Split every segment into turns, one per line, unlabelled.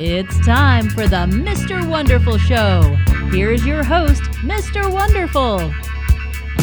It's time for the Mr. Wonderful Show. Here's your host, Mr. Wonderful.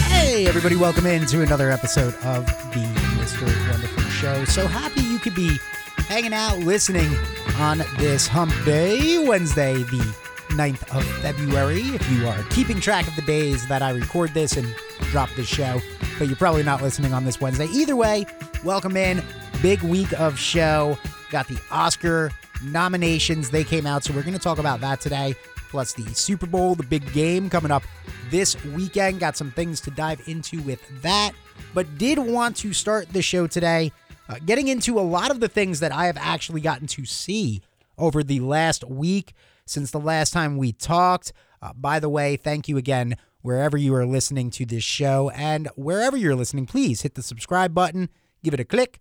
Hey, everybody, welcome in to another episode of the Mr. Wonderful Show. So happy you could be hanging out, listening on this hump day, Wednesday, the 9th of February. If you are keeping track of the days that I record this and drop this show, but you're probably not listening on this Wednesday. Either way, welcome in. Big week of show. Got the Oscar nominations. They came out, so we're going to talk about that today. Plus the Super Bowl, the big game coming up this weekend. Got some things to dive into with that. But did want to start the show today uh, getting into a lot of the things that I have actually gotten to see over the last week since the last time we talked. Uh, by the way, thank you again wherever you are listening to this show. And wherever you're listening, please hit the subscribe button, give it a click,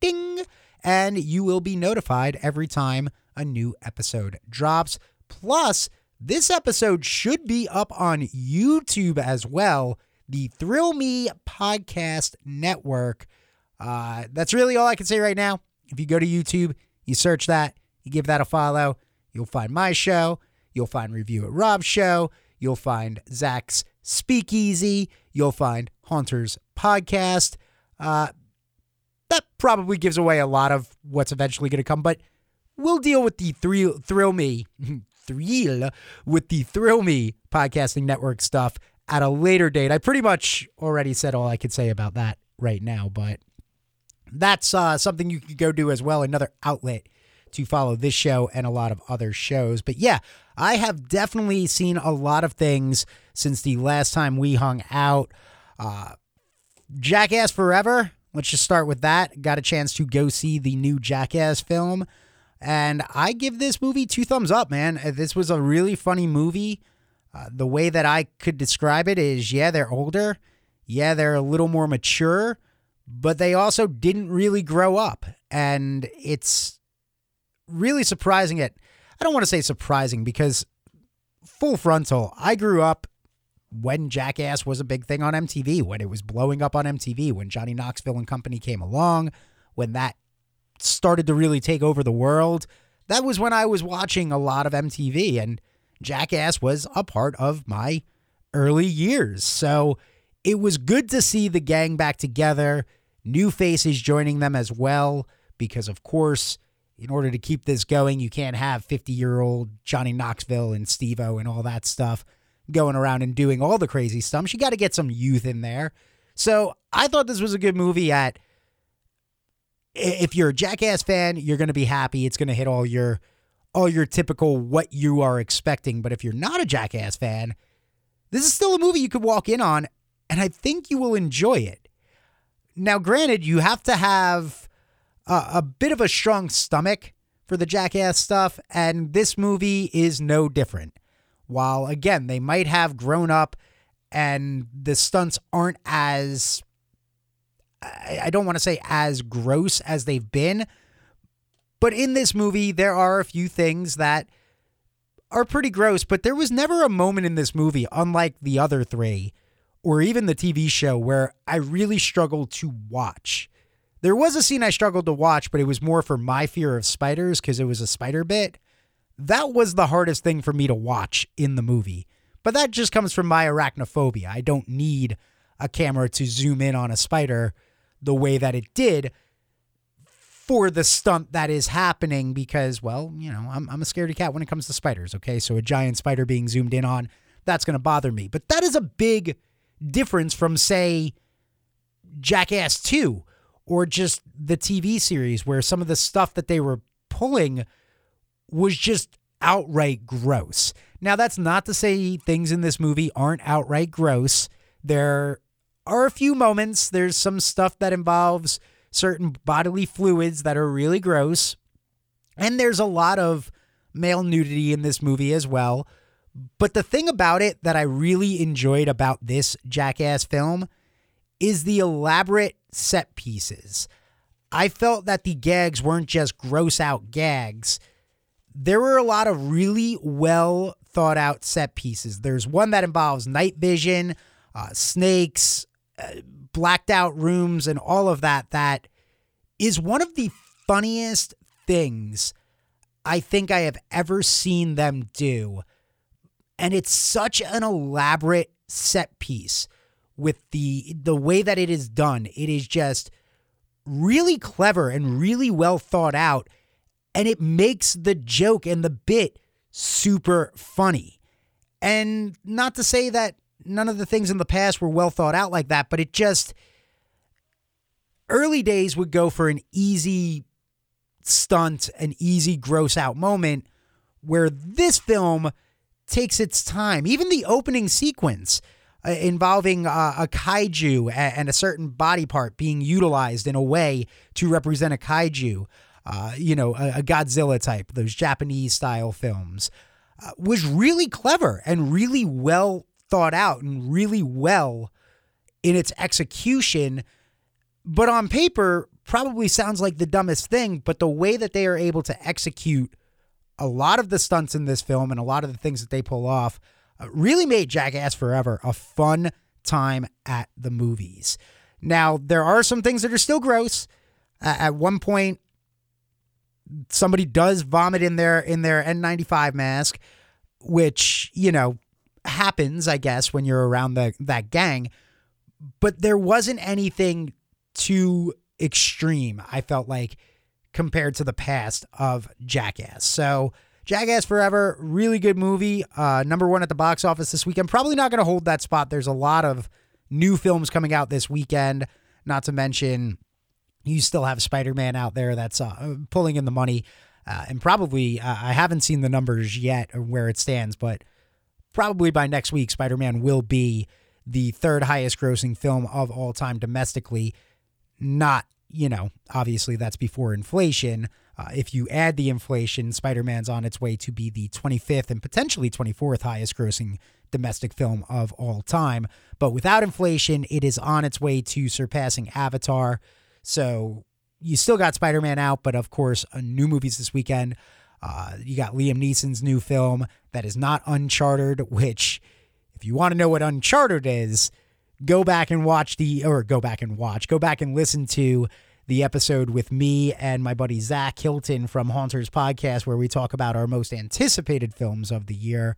ding, and you will be notified every time a new episode drops. Plus, this episode should be up on YouTube as well, the Thrill Me Podcast Network. Uh, that's really all I can say right now. If you go to YouTube, you search that, you give that a follow, you'll find my show, you'll find Review at Rob's show, you'll find Zach's Speakeasy, you'll find Haunter's podcast. Uh, that probably gives away a lot of what's eventually going to come, but we'll deal with the thrill, thrill me, thrill with the thrill me podcasting network stuff at a later date. I pretty much already said all I could say about that right now, but that's uh, something you could go do as well. Another outlet to follow this show and a lot of other shows. But yeah, I have definitely seen a lot of things since the last time we hung out. Uh, Jackass Forever. Let's just start with that. Got a chance to go see the new Jackass film. And I give this movie two thumbs up, man. Uh, This was a really funny movie. Uh, the way that I could describe it is yeah, they're older. Yeah, they're a little more mature, but they also didn't really grow up. And it's really surprising it. I don't want to say surprising because full frontal, I grew up when Jackass was a big thing on MTV, when it was blowing up on MTV, when Johnny Knoxville and company came along, when that started to really take over the world. That was when I was watching a lot of MTV, and Jackass was a part of my early years. So it was good to see the gang back together, new faces joining them as well, because of course, in order to keep this going, you can't have 50 year old Johnny Knoxville and Steve O and all that stuff going around and doing all the crazy stuff. She got to get some youth in there. So I thought this was a good movie at if you're a jackass fan you're going to be happy it's going to hit all your all your typical what you are expecting but if you're not a jackass fan this is still a movie you could walk in on and i think you will enjoy it now granted you have to have a, a bit of a strong stomach for the jackass stuff and this movie is no different while again they might have grown up and the stunts aren't as I don't want to say as gross as they've been, but in this movie, there are a few things that are pretty gross. But there was never a moment in this movie, unlike the other three, or even the TV show, where I really struggled to watch. There was a scene I struggled to watch, but it was more for my fear of spiders because it was a spider bit. That was the hardest thing for me to watch in the movie. But that just comes from my arachnophobia. I don't need a camera to zoom in on a spider the way that it did for the stunt that is happening because, well, you know, I'm, I'm a scaredy cat when it comes to spiders, okay? So a giant spider being zoomed in on, that's going to bother me. But that is a big difference from, say, Jackass 2 or just the TV series where some of the stuff that they were pulling was just outright gross. Now, that's not to say things in this movie aren't outright gross. There are a few moments, there's some stuff that involves certain bodily fluids that are really gross. And there's a lot of male nudity in this movie as well. But the thing about it that I really enjoyed about this Jackass film is the elaborate set pieces. I felt that the gags weren't just gross out gags. There were a lot of really well thought out set pieces. There's one that involves night vision, uh, snakes, uh, blacked out rooms, and all of that. That is one of the funniest things I think I have ever seen them do. And it's such an elaborate set piece with the the way that it is done. It is just really clever and really well thought out and it makes the joke and the bit super funny. And not to say that none of the things in the past were well thought out like that, but it just early days would go for an easy stunt, an easy gross out moment, where this film takes its time. Even the opening sequence uh, involving uh, a kaiju and a certain body part being utilized in a way to represent a kaiju, uh, you know, a, a, Godzilla type, those Japanese style films, uh, was really clever and really well thought out and really well in its execution. But on paper, probably sounds like the dumbest thing, but the way that they are able to execute a lot of the stunts in this film and a lot of the things that they pull off uh, really made Jackass Forever a fun time at the movies. Now, there are some things that are still gross. Uh, at one point, somebody does vomit in their in their N95 mask, which, you know, happens, I guess, when you're around the that gang. But there wasn't anything too extreme, I felt like, compared to the past of Jackass. So, Jackass Forever, really good movie. Uh, number one at the box office this weekend. Probably not going to hold that spot. There's a lot of new films coming out this weekend, not to mention you still have Spider Man out there that's uh, pulling in the money. Uh, and probably, uh, I haven't seen the numbers yet or where it stands, but probably by next week, Spider Man will be the third highest grossing film of all time domestically not, you know, obviously that's before inflation. Uh, if you add the inflation, Spider Man's on its way to be the 25th and potentially 24th highest grossing domestic film of all time. But without inflation, it is on its way to surpassing Avatar. So you still got Spider Man out, but of course, new movies this weekend. Uh, you got Liam Neeson's new film that is not Uncharted, which, if you want to know what Uncharted is, go back and watch the, or go back and watch, go back and listen to the episode with me and my buddy Zach Hilton from Haunters Podcast, where we talk about our most anticipated films of the year.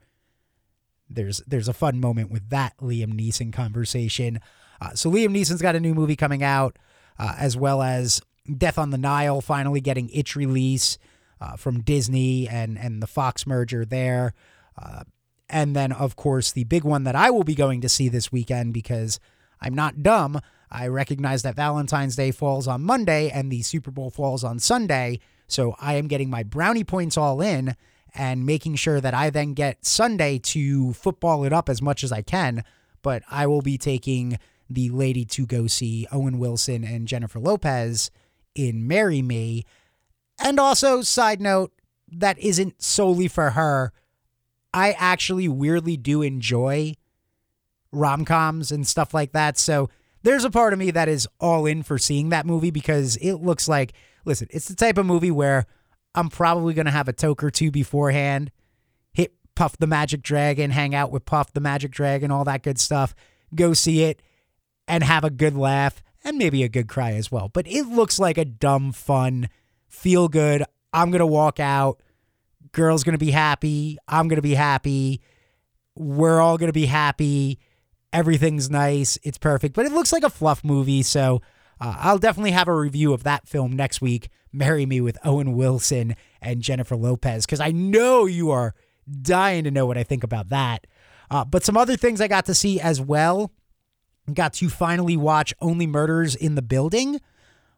There's there's a fun moment with that Liam Neeson conversation. Uh, so Liam Neeson's got a new movie coming out, uh, as well as Death on the Nile finally getting its release uh, from Disney and and the Fox merger there. Uh, and then, of course, the big one that I will be going to see this weekend because I'm not dumb. I recognize that Valentine's Day falls on Monday and the Super Bowl falls on Sunday. So I am getting my brownie points all in and making sure that I then get Sunday to football it up as much as I can. But I will be taking the lady to go see Owen Wilson and Jennifer Lopez in Marry Me. And also, side note, that isn't solely for her. I actually weirdly do enjoy rom coms and stuff like that. So there's a part of me that is all in for seeing that movie because it looks like, listen, it's the type of movie where I'm probably going to have a toke or two beforehand, hit Puff the Magic Dragon, hang out with Puff the Magic Dragon, all that good stuff, go see it and have a good laugh and maybe a good cry as well. But it looks like a dumb, fun, feel good. I'm going to walk out girl's going to be happy. I'm going to be happy. We're all going to be happy. Everything's nice. It's perfect. But it looks like a fluff movie. So uh, I'll definitely have a review of that film next week. Marry Me with Owen Wilson and Jennifer Lopez, because I know you are dying to know what I think about that. Uh, but some other things I got to see as well. Got to finally watch Only Murders in the Building,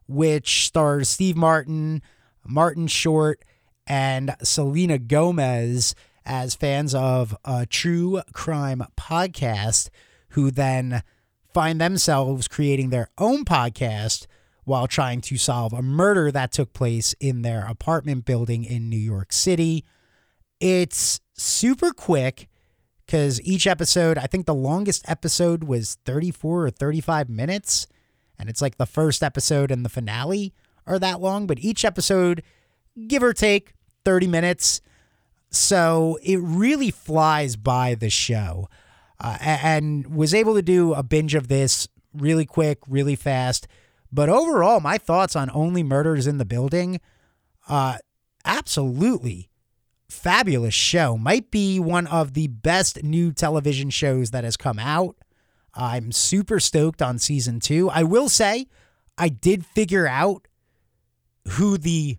which stars Steve Martin, Martin Short, and Selena Gomez as fans of a true crime podcast who then find themselves creating their own podcast while trying to solve a murder that took place in their apartment building in New York City. It's super quick because each episode, I think the longest episode was 34 or 35 minutes. And it's like the first episode and the finale are that long, but each episode, give or take, 30 minutes. So it really flies by the show. Uh, and was able to do a binge of this really quick, really fast. But overall, my thoughts on Only Murders in the Building, uh, absolutely fabulous show. Might be one of the best new television shows that has come out. I'm super stoked on season two. I will say, I did figure out who the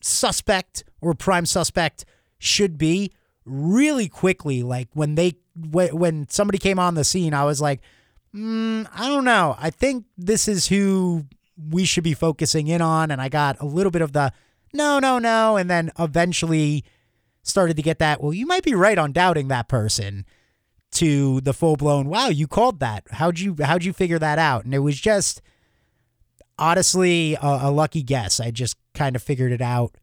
suspect or prime suspect should be really quickly. Like when they when somebody came on the scene, I was like, mm, I don't know. I think this is who we should be focusing in on. And I got a little bit of the no, no, no, and then eventually started to get that. Well, you might be right on doubting that person. To the full blown, wow, you called that. How'd you how'd you figure that out? And it was just honestly a, a lucky guess. I just kind of figured it out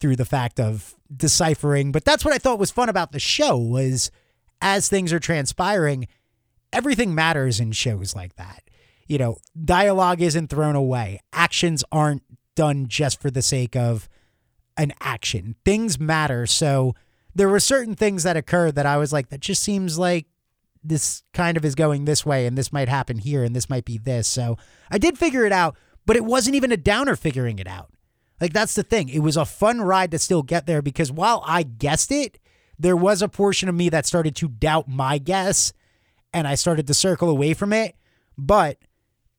through the fact of deciphering. But that's what I thought was fun about the show was as things are transpiring, everything matters in shows like that. You know, dialogue isn't thrown away. Actions aren't done just for the sake of an action. Things matter. So there were certain things that occurred that I was like, that just seems like this kind of is going this way and this might happen here and this might be this. So I did figure it out, but it wasn't even a downer figuring it out. Like that's the thing. It was a fun ride to still get there because while I guessed it, there was a portion of me that started to doubt my guess and I started to circle away from it. But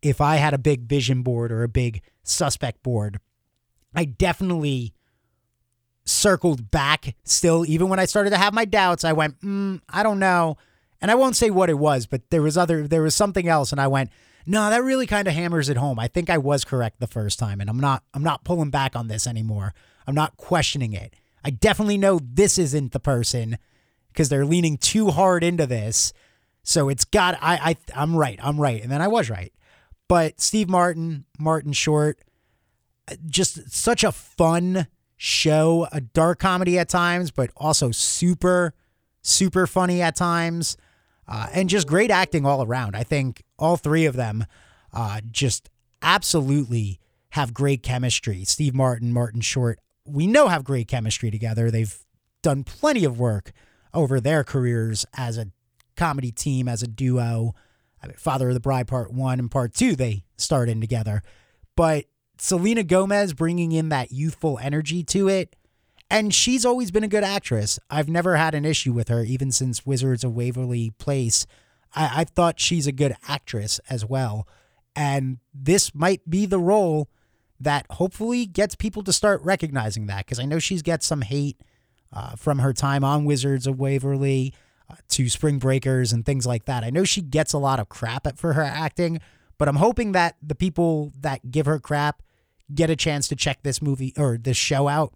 if I had a big vision board or a big suspect board, I definitely circled back still. Even when I started to have my doubts, I went, mm, I don't know. And I won't say what it was, but there was other, there was something else. And I went, no, that really kind of hammers it home. I think I was correct the first time, and I'm not I'm not pulling back on this anymore. I'm not questioning it. I definitely know this isn't the person because they're leaning too hard into this. So it's got I I I'm right. I'm right. And then I was right. But Steve Martin, Martin Short, just such a fun show, a dark comedy at times, but also super super funny at times. Uh, and just great acting all around. I think all three of them uh, just absolutely have great chemistry. Steve Martin, Martin Short, we know have great chemistry together. They've done plenty of work over their careers as a comedy team, as a duo. I mean, Father of the Bride Part 1 and Part 2, they starred in together. But Selena Gomez bringing in that youthful energy to it. And she's always been a good actress. I've never had an issue with her, even since Wizards of Waverly Place. I, I thought she's a good actress as well. And this might be the role that hopefully gets people to start recognizing that because I know she's got some hate uh, from her time on Wizards of Waverly to Spring Breakers and things like that. I know she gets a lot of crap for her acting, but I'm hoping that the people that give her crap get a chance to check this movie or this show out.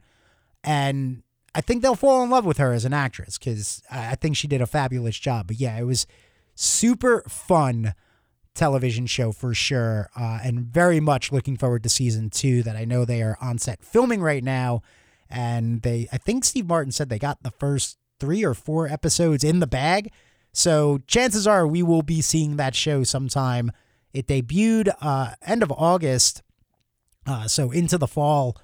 And I think they'll fall in love with her as an actress because I think she did a fabulous job. But yeah, it was super fun television show for sure, uh, and very much looking forward to season two. That I know they are on set filming right now, and they I think Steve Martin said they got the first three or four episodes in the bag. So chances are we will be seeing that show sometime. It debuted uh, end of August, uh, so into the fall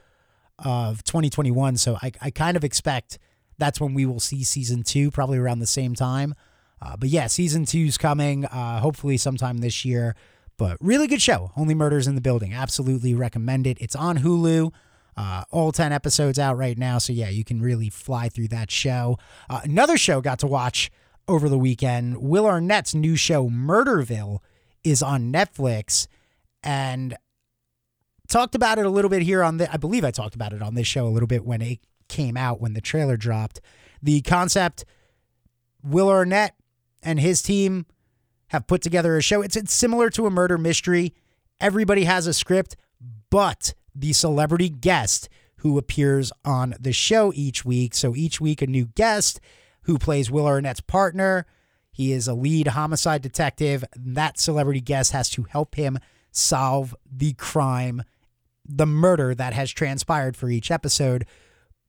of 2021. So I, I kind of expect that's when we will see season two, probably around the same time. Uh, but yeah, season two's coming, uh, hopefully sometime this year. But really good show. Only Murders in the Building. Absolutely recommend it. It's on Hulu. Uh, all 10 episodes out right now. So yeah, you can really fly through that show. Uh, another show got to watch over the weekend. Will Arnett's new show, Murderville, is on Netflix. And talked about it a little bit here on the, I believe I talked about it on this show a little bit when it came out, when the trailer dropped. The concept Will Arnett and his team have put together a show. It's, it's similar to a murder mystery. Everybody has a script, but the celebrity guest who appears on the show each week. So each week, a new guest who plays Will Arnett's partner. He is a lead homicide detective. That celebrity guest has to help him solve the crime, the murder that has transpired for each episode.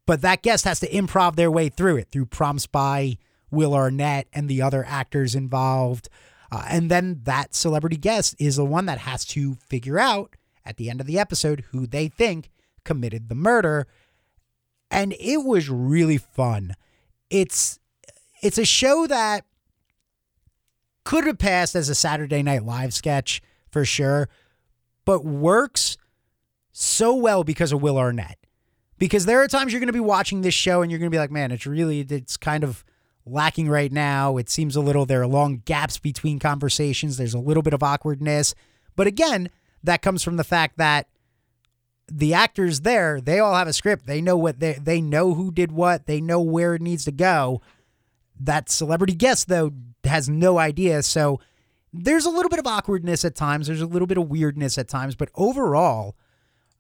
But that guest has to improv their way through it through prompts by Will Arnett and the other actors involved. Uh, and then that celebrity guest is the one that has to figure out at the end of the episode who they think committed the murder. And it was really fun. It's it's a show that could have passed as a Saturday Night Live sketch for sure, but works so well because of Will Arnett. because there are times you're going to be watching this show and you're going to be like, man, it's really, it's kind of lacking right now. It seems a little, there are long gaps between conversations. There's a little bit of awkwardness. But again, that comes from the fact that the actors there, they all have a script. They know what they they know who did what. They know where it needs to go. That celebrity guest though has no idea. So there's a little bit of awkwardness at times. There's a little bit of weirdness at times, but overall,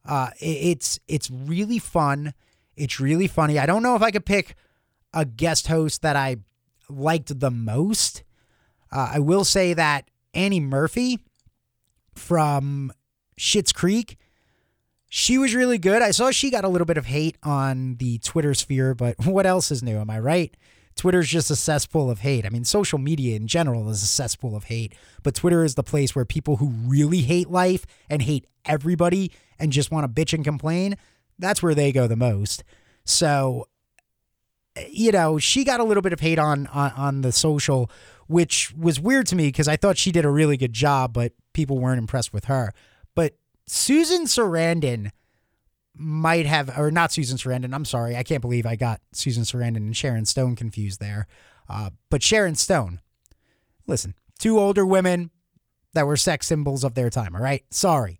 uh, it's it's really fun. It's really funny. I don't know if I could pick a guest host that I liked the most. Uh, I will say that Annie Murphy from Schitt's Creek, she was really good. I saw she got a little bit of hate on the Twitter sphere, but what else is new? Am I right? Twitter's just a cesspool of hate. I mean, social media in general is a cesspool of hate, but Twitter is the place where people who really hate life and hate everybody and just want to bitch and complain, that's where they go the most. So, you know, she got a little bit of hate on on, on the social, which was weird to me because I thought she did a really good job, but people weren't impressed with her. But Susan Sarandon might have, or not Susan Sarandon. I'm sorry, I can't believe I got Susan Sarandon and Sharon Stone confused there. Uh, but Sharon Stone, listen, two older women that were sex symbols of their time. All right, sorry,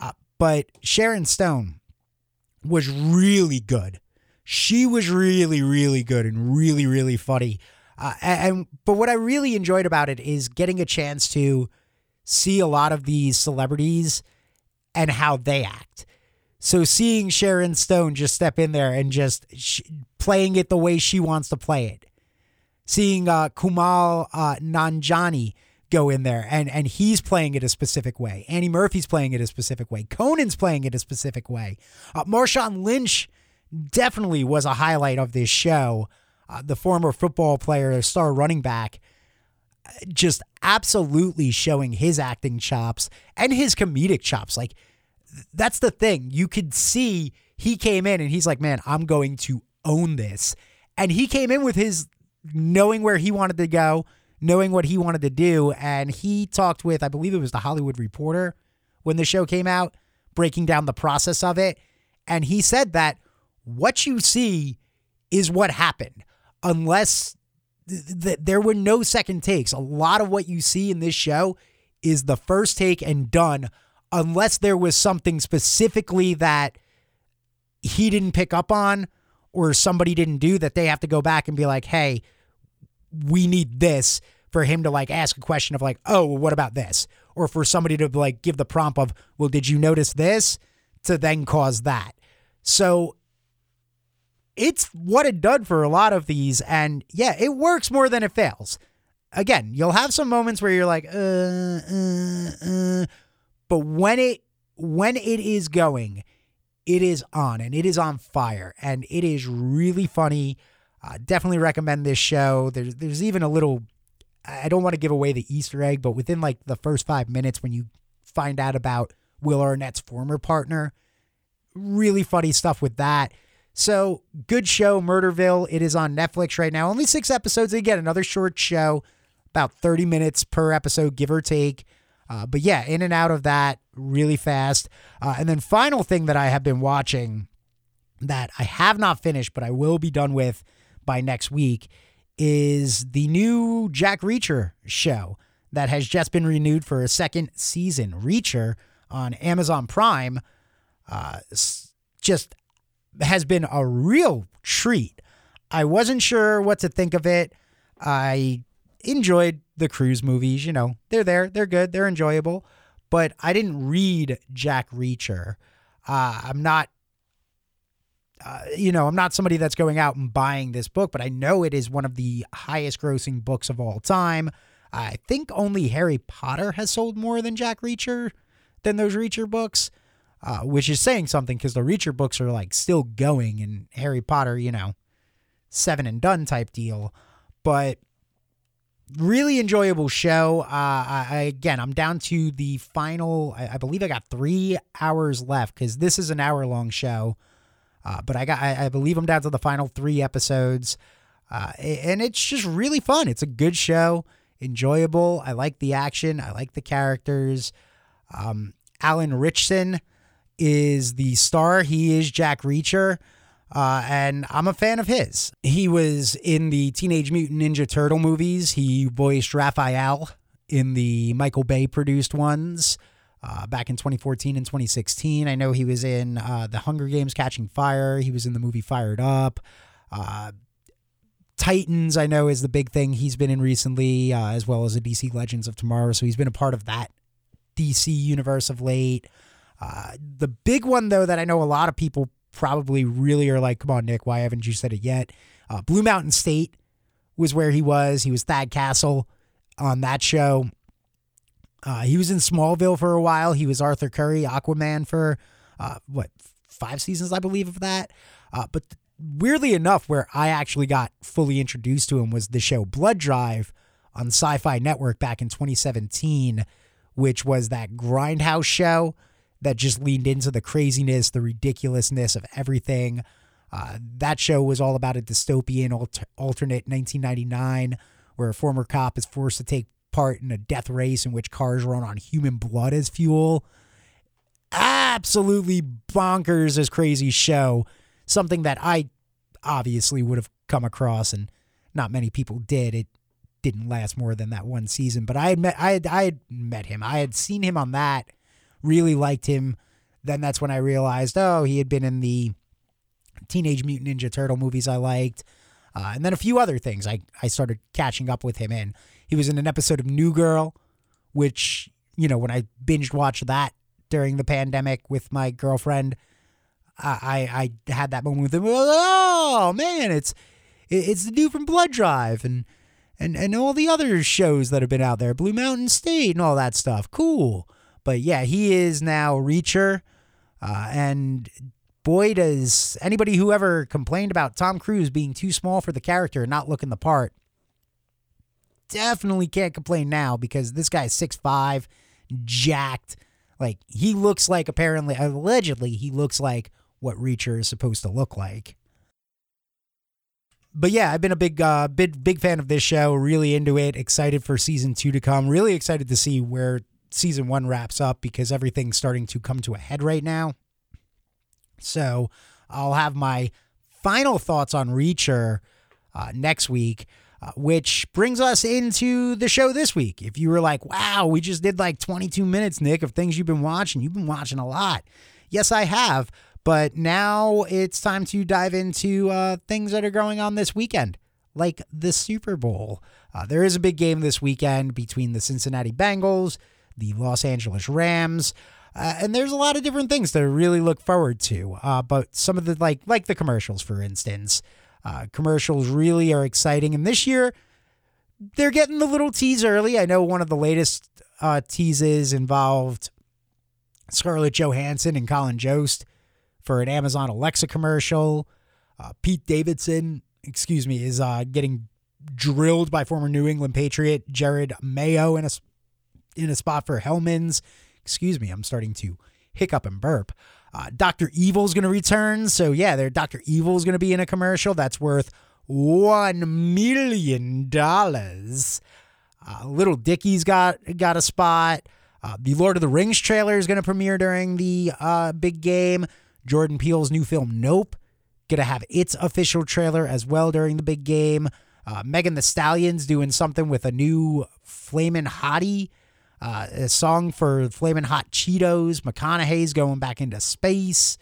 uh, but Sharon Stone was really good. She was really, really good and really, really funny. Uh, and, but what I really enjoyed about it is getting a chance to see a lot of these celebrities and how they act. So seeing Sharon Stone just step in there and just sh- playing it the way she wants to play it. Seeing uh, Kumail uh, Nanjiani go in there and and he's playing it a specific way. Annie Murphy's playing it a specific way. Conan's playing it a specific way. Uh, Marshawn Lynch definitely was a highlight of this show. Uh, the former football player, star running back, just absolutely showing his acting chops and his comedic chops. Like that's the thing. You could see he came in and he's like, "Man, I'm going to own this." And he came in with his knowing where he wanted to go, knowing what he wanted to do, and he talked with I believe it was the Hollywood Reporter when the show came out, breaking down the process of it, and he said that what you see is what happened unless th- there were no second takes. A lot of what you see in this show is the first take and done, unless there was something specifically that he didn't pick up on or somebody didn't do that they have to go back and be like, hey, we need this for him to like ask a question of like, oh, well, what about this? Or for somebody to like give the prompt of, well, did you notice this? To then cause that. So it's what it done for a lot of these. And yeah, it works more than it fails. Again, you'll have some moments where you're like, uh, uh, uh, but when it when it is going, it is on and it is on fire and it is really funny. Uh, definitely recommend this show. There's there's even a little. I don't want to give away the Easter egg, but within like the first five minutes, when you find out about Will Arnett's former partner, really funny stuff with that. So, good show, Murderville. It is on Netflix right now. Only six episodes. Again, another short show, about 30 minutes per episode, give or take. Uh, but yeah, in and out of that really fast. Uh, and then, final thing that I have been watching that I have not finished, but I will be done with by next week is the new Jack Reacher show that has just been renewed for a second season. Reacher on Amazon Prime. Uh, just has been a real treat. I wasn't sure what to think of it. I enjoyed the Cruise movies, you know, they're there, they're good, they're enjoyable, but I didn't read Jack Reacher. Uh, I'm not, uh, you know, I'm not somebody that's going out and buying this book, but I know it is one of the highest grossing books of all time. I think only Harry Potter has sold more than Jack Reacher than those Reacher books uh, which is saying something because the Reacher books are like still going and Harry Potter, you know, seven and done type deal. But really enjoyable show. Uh, I, again, I'm down to the final. I, I believe I got three hours left because this is an hour long show. Uh, but I got, I, I, believe I'm down to the final three episodes, uh, and it's just really fun. It's a good show, enjoyable. I like the action. I like the characters. Um, Alan Ritchson is the star. He is Jack Reacher. uh, and I'm a fan of his. He was in the Teenage Mutant Ninja Turtle movies. He voiced Raphael in the Michael Bay produced ones uh, back in 2014 and 2016. I know he was in uh, the Hunger Games Catching Fire. He was in the movie Fired Up. Uh, Titans, I know, is the big thing he's been in recently, uh, as well as the DC Legends of Tomorrow. So he's been a part of that DC universe of late. Uh, the big one, though, that I know a lot of people probably really are like, come on, Nick, why haven't you said it yet? Uh, Blue Mountain State was where he was. He was Thad Castle on that show. Uh, he was in Smallville for a while. He was Arthur Curry, Aquaman for uh, what five seasons, I believe, of that. Uh, but weirdly enough, where I actually got fully introduced to him was the show Blood Drive on Sci-Fi Network back in 2017, which was that grindhouse show that just leaned into the craziness, the ridiculousness of everything. Uh, that show was all about a dystopian alter- alternate 1999 where a former cop is forced to take part in a death race in which cars run on human blood as fuel. Absolutely bonkers as crazy show. Something that I obviously would have come across and not many people did. It didn't last more than that one season, but I had met I had I had met him. I had seen him on that, really liked him. Then that's when I realized, oh, he had been in the Teenage Mutant Ninja Turtle movies I liked. Uh, and then a few other things I, I started catching up with him in. He was in an episode of New Girl, which, you know, when I binged watched that during the pandemic with my girlfriend, I, I had that moment with him. Oh man, it's it's the dude from Blood Drive and and and all the other shows that have been out there, Blue Mountain State and all that stuff. Cool, but yeah, he is now Reacher, uh, and boy, does anybody who ever complained about Tom Cruise being too small for the character and not looking the part definitely can't complain now because this guy's six five, jacked. Like he looks like apparently, allegedly, he looks like what Reacher is supposed to look like. But yeah, I've been a big, uh, big, big fan of this show. Really into it. Excited for season two to come. Really excited to see where season one wraps up because everything's starting to come to a head right now. So I'll have my final thoughts on Reacher uh, next week. Uh, which brings us into the show this week. If you were like, wow, we just did like 22 minutes, Nick, of things you've been watching, you've been watching a lot. Yes, I have. But now it's time to dive into uh, things that are going on this weekend, like the Super Bowl. Uh, there is a big game this weekend between the Cincinnati Bengals, the Los Angeles Rams. Uh, and there's a lot of different things to really look forward to. Uh, but some of the like like the commercials, for instance, uh, commercials really are exciting. And this year, they're getting the little tease early. I know one of the latest uh, teases involved Scarlett Johansson and Colin Jost for an Amazon Alexa commercial. Uh, Pete Davidson, excuse me, is uh, getting drilled by former New England Patriot Jerod Mayo in a in a spot for Hellmann's. Excuse me, I'm starting to hiccup and burp. Uh, Dr. Evil's going to return. So, yeah, there, Dr. Evil's going to be in a commercial that's worth $1 million. Uh, Little Dicky's got, got a spot. Uh, the Lord of the Rings trailer is going to premiere during the uh, big game. Jordan Peele's new film, Nope, going to have its official trailer as well during the big game. Uh, Megan Thee Stallion's doing something with a new Flamin' Hottie uh, a song for Flamin' Hot Cheetos. McConaughey's going back into space.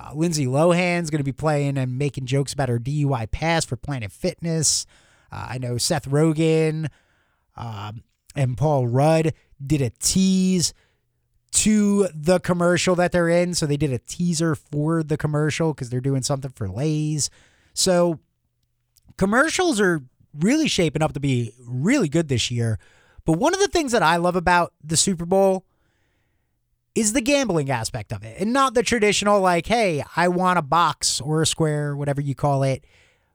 Uh, Lindsay Lohan's going to be playing and making jokes about her DUI past for Planet Fitness. Uh, I know Seth Rogen um, and Paul Rudd did a tease to the commercial that they're in. So they did a teaser for the commercial because they're doing something for Lay's. So commercials are really shaping up to be really good this year. But one of the things that I love about the Super Bowl is the gambling aspect of it and not the traditional, like, hey, I want a box or a square, whatever you call it,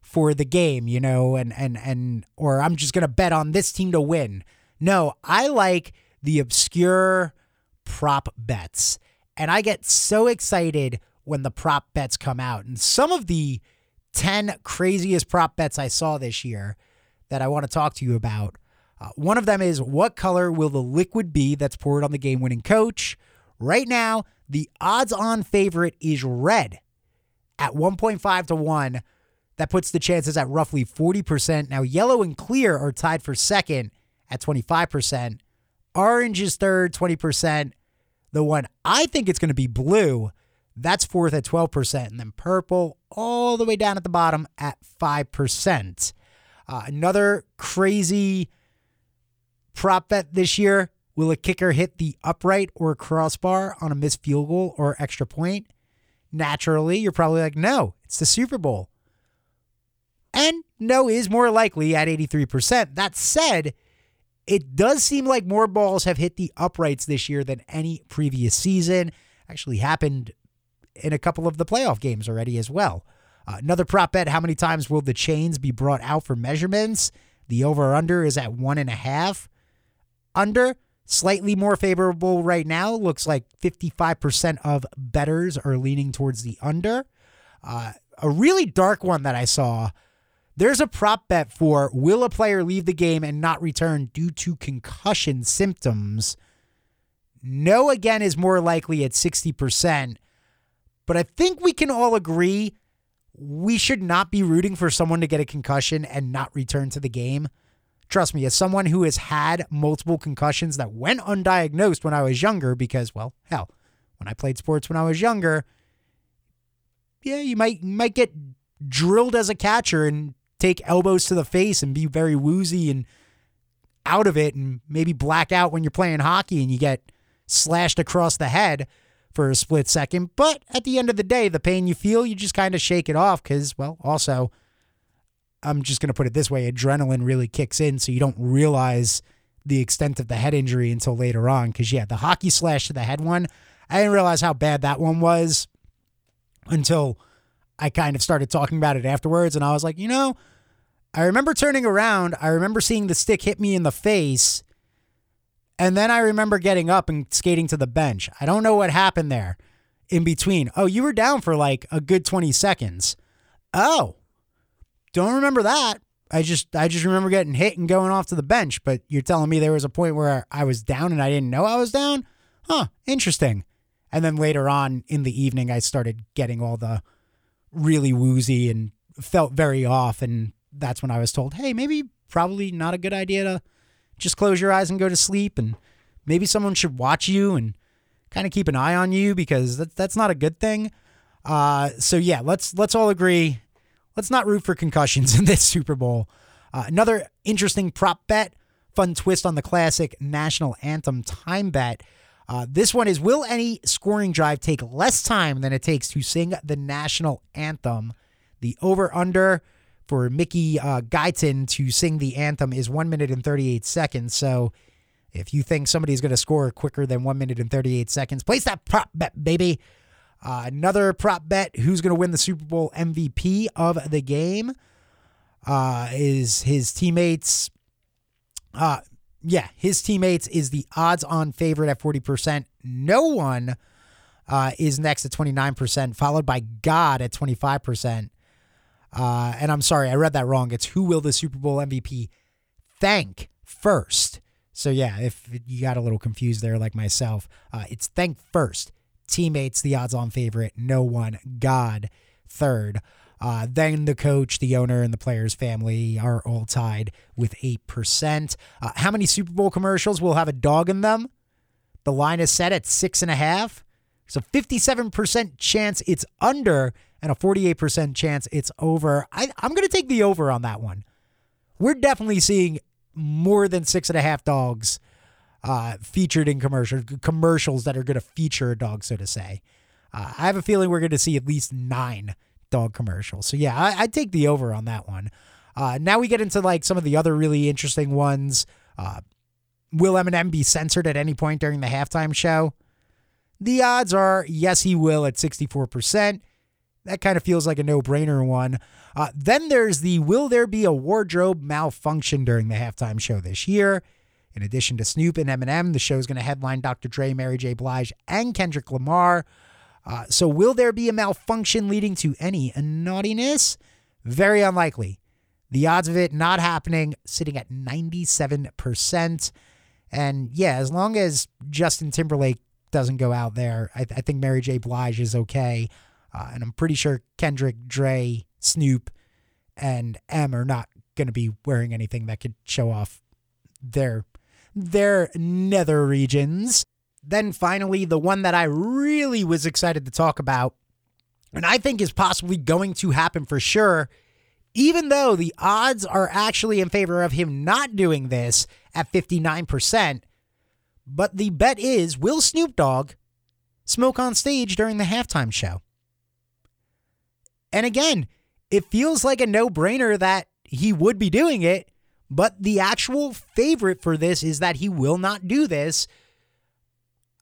for the game, you know, and, and, and, or I'm just going to bet on this team to win. No, I like the obscure prop bets. And I get so excited when the prop bets come out. And some of the 10 craziest prop bets I saw this year that I want to talk to you about uh, one of them is what color will the liquid be that's poured on the game winning coach? Right now, the odds on favorite is red at 1.5 to 1. That puts the chances at roughly 40%. Now, yellow and clear are tied for second at 25%. Orange is third, 20%. The one I think it's going to be blue, that's fourth at 12%. And then purple all the way down at the bottom at 5%. Uh, another crazy prop bet this year will a kicker hit the upright or crossbar on a missed field goal or extra point? Naturally, you're probably like, no, it's the Super Bowl. And no is more likely at 83%. That said, it does seem like more balls have hit the uprights this year than any previous season. Actually, happened in a couple of the playoff games already as well. Uh, another prop bet how many times will the chains be brought out for measurements? The over under is at one and a half. Under, slightly more favorable right now. Looks like 55% of betters are leaning towards the under. Uh, a really dark one that I saw there's a prop bet for will a player leave the game and not return due to concussion symptoms? No, again, is more likely at 60%. But I think we can all agree we should not be rooting for someone to get a concussion and not return to the game. Trust me, as someone who has had multiple concussions that went undiagnosed when I was younger, because, well, hell, when I played sports when I was younger, yeah, you might might get drilled as a catcher and take elbows to the face and be very woozy and out of it and maybe black out when you're playing hockey and you get slashed across the head for a split second. But at the end of the day, the pain you feel, you just kind of shake it off because, well, also, I'm just going to put it this way adrenaline really kicks in, so you don't realize the extent of the head injury until later on. Because, yeah, the hockey slash to the head one, I didn't realize how bad that one was until I kind of started talking about it afterwards. And I was like, you know, I remember turning around. I remember seeing the stick hit me in the face. And then I remember getting up and skating to the bench. I don't know what happened there in between. Oh, you were down for like a good 20 seconds. Oh, don't remember that. I just I just remember getting hit and going off to the bench, but you're telling me there was a point where I was down and I didn't know I was down? Huh, interesting. And then later on in the evening I started getting all the really woozy and felt very off and that's when I was told, hey, maybe probably not a good idea to just close your eyes and go to sleep. And maybe someone should watch you and kind of keep an eye on you because that, that's not a good thing. Uh, so yeah, let's let's all agree. Let's not root for concussions in this Super Bowl. Uh, another interesting prop bet, fun twist on the classic national anthem time bet. Uh, this one is Will any scoring drive take less time than it takes to sing the national anthem? The over under for Mickey uh, Guyton to sing the anthem is one minute and 38 seconds. So if you think somebody's going to score quicker than one minute and 38 seconds, place that prop bet, baby. Uh, another prop bet who's going to win the Super Bowl MVP of the game uh, is his teammates. Uh, yeah, his teammates is the odds on favorite at 40%. No one uh, is next at 29%, followed by God at 25%. Uh, and I'm sorry, I read that wrong. It's who will the Super Bowl MVP thank first? So yeah, if you got a little confused there, like myself, uh, it's thank first. Teammates, the odds-on favorite. No one. God, third. Uh, then the coach, the owner, and the players' family are all tied with 8%. Uh, how many Super Bowl commercials will have a dog in them? The line is set at six and a half. So 57% chance it's under and a 48% chance it's over. I, I'm going to take the over on that one. We're definitely seeing more than six and a half dogs uh, featured in commercials, commercials that are going to feature a dog, so to say. Uh, I have a feeling we're going to see at least nine dog commercials. So yeah, I, would take the over on that one. Uh, now we get into like some of the other really interesting ones. Uh, will Eminem be censored at any point during the halftime show? The odds are yes, he will at 64%. That kind of feels like a no brainer one. Uh, then there's the Will there be a wardrobe malfunction during the halftime show this year? In addition to Snoop and Eminem, the show is going to headline Dr. Dre, Mary J. Blige, and Kendrick Lamar. Uh, so, will there be a malfunction leading to any naughtiness? Very unlikely. The odds of it not happening sitting at 97%. And yeah, as long as Justin Timberlake doesn't go out there, I, I think Mary J. Blige is okay. Uh, and I'm pretty sure Kendrick, Dre, Snoop, and M are not going to be wearing anything that could show off their their nether regions. Then finally, the one that I really was excited to talk about, and I think is possibly going to happen for sure, even though the odds are actually in favor of him not doing this at 59%. But the bet is will Snoop Dogg smoke on stage during the halftime show? And again, it feels like a no brainer that he would be doing it, but the actual favorite for this is that he will not do this.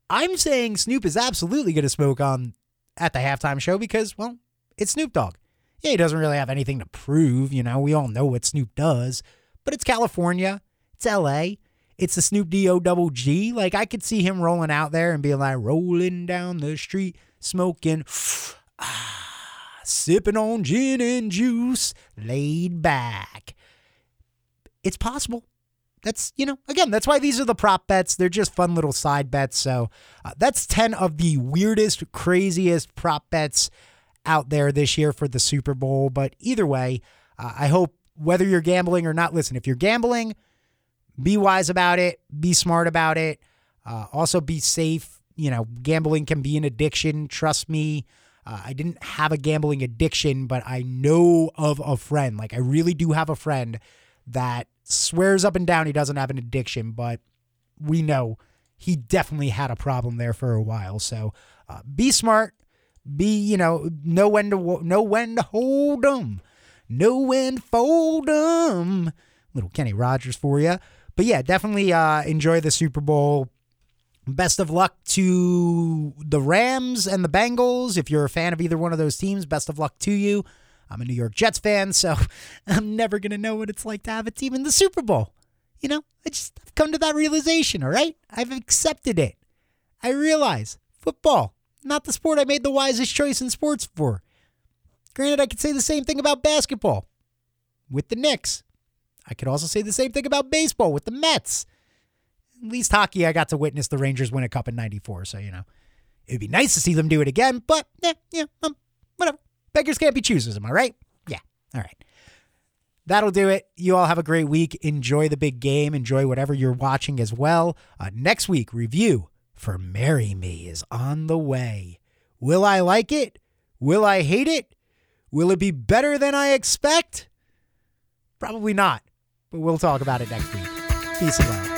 I'm saying Snoop is absolutely going to smoke on at the halftime show because, well, it's Snoop Dogg. Yeah, he doesn't really have anything to prove. You know, we all know what Snoop does, but it's California, it's LA, it's the Snoop D O double G. Like, I could see him rolling out there and being like, rolling down the street, smoking, ah, sipping on gin and juice, laid back. It's possible. That's, you know, again, that's why these are the prop bets. They're just fun little side bets. So uh, that's 10 of the weirdest, craziest prop bets out there this year for the Super Bowl. But either way, uh, I hope whether you're gambling or not, listen, if you're gambling, be wise about it, be smart about it, uh, also be safe. You know, gambling can be an addiction. Trust me. Uh, I didn't have a gambling addiction, but I know of a friend. Like, I really do have a friend that swears up and down he doesn't have an addiction, but we know he definitely had a problem there for a while. So uh, be smart, be you know know when to know when to hold them, know when to fold them. Little Kenny Rogers for you, but yeah, definitely uh, enjoy the Super Bowl. Best of luck to the Rams and the Bengals. If you're a fan of either one of those teams, best of luck to you. I'm a New York Jets fan, so I'm never going to know what it's like to have a team in the Super Bowl. You know, I just I've come to that realization, all right? I've accepted it. I realize football, not the sport I made the wisest choice in sports for. Granted, I could say the same thing about basketball with the Knicks. I could also say the same thing about baseball with the Mets. At least hockey, I got to witness the Rangers win a cup in 94, so, you know, it'd be nice to see them do it again, but yeah, yeah, um, whatever. Beggars can't be choosers, am I right? Yeah. All right. That'll do it. You all have a great week. Enjoy the big game. Enjoy whatever you're watching as well. Uh, next week, review for Marry Me is on the way. Will I like it? Will I hate it? Will it be better than I expect? Probably not, but we'll talk about it next week. Peace and love.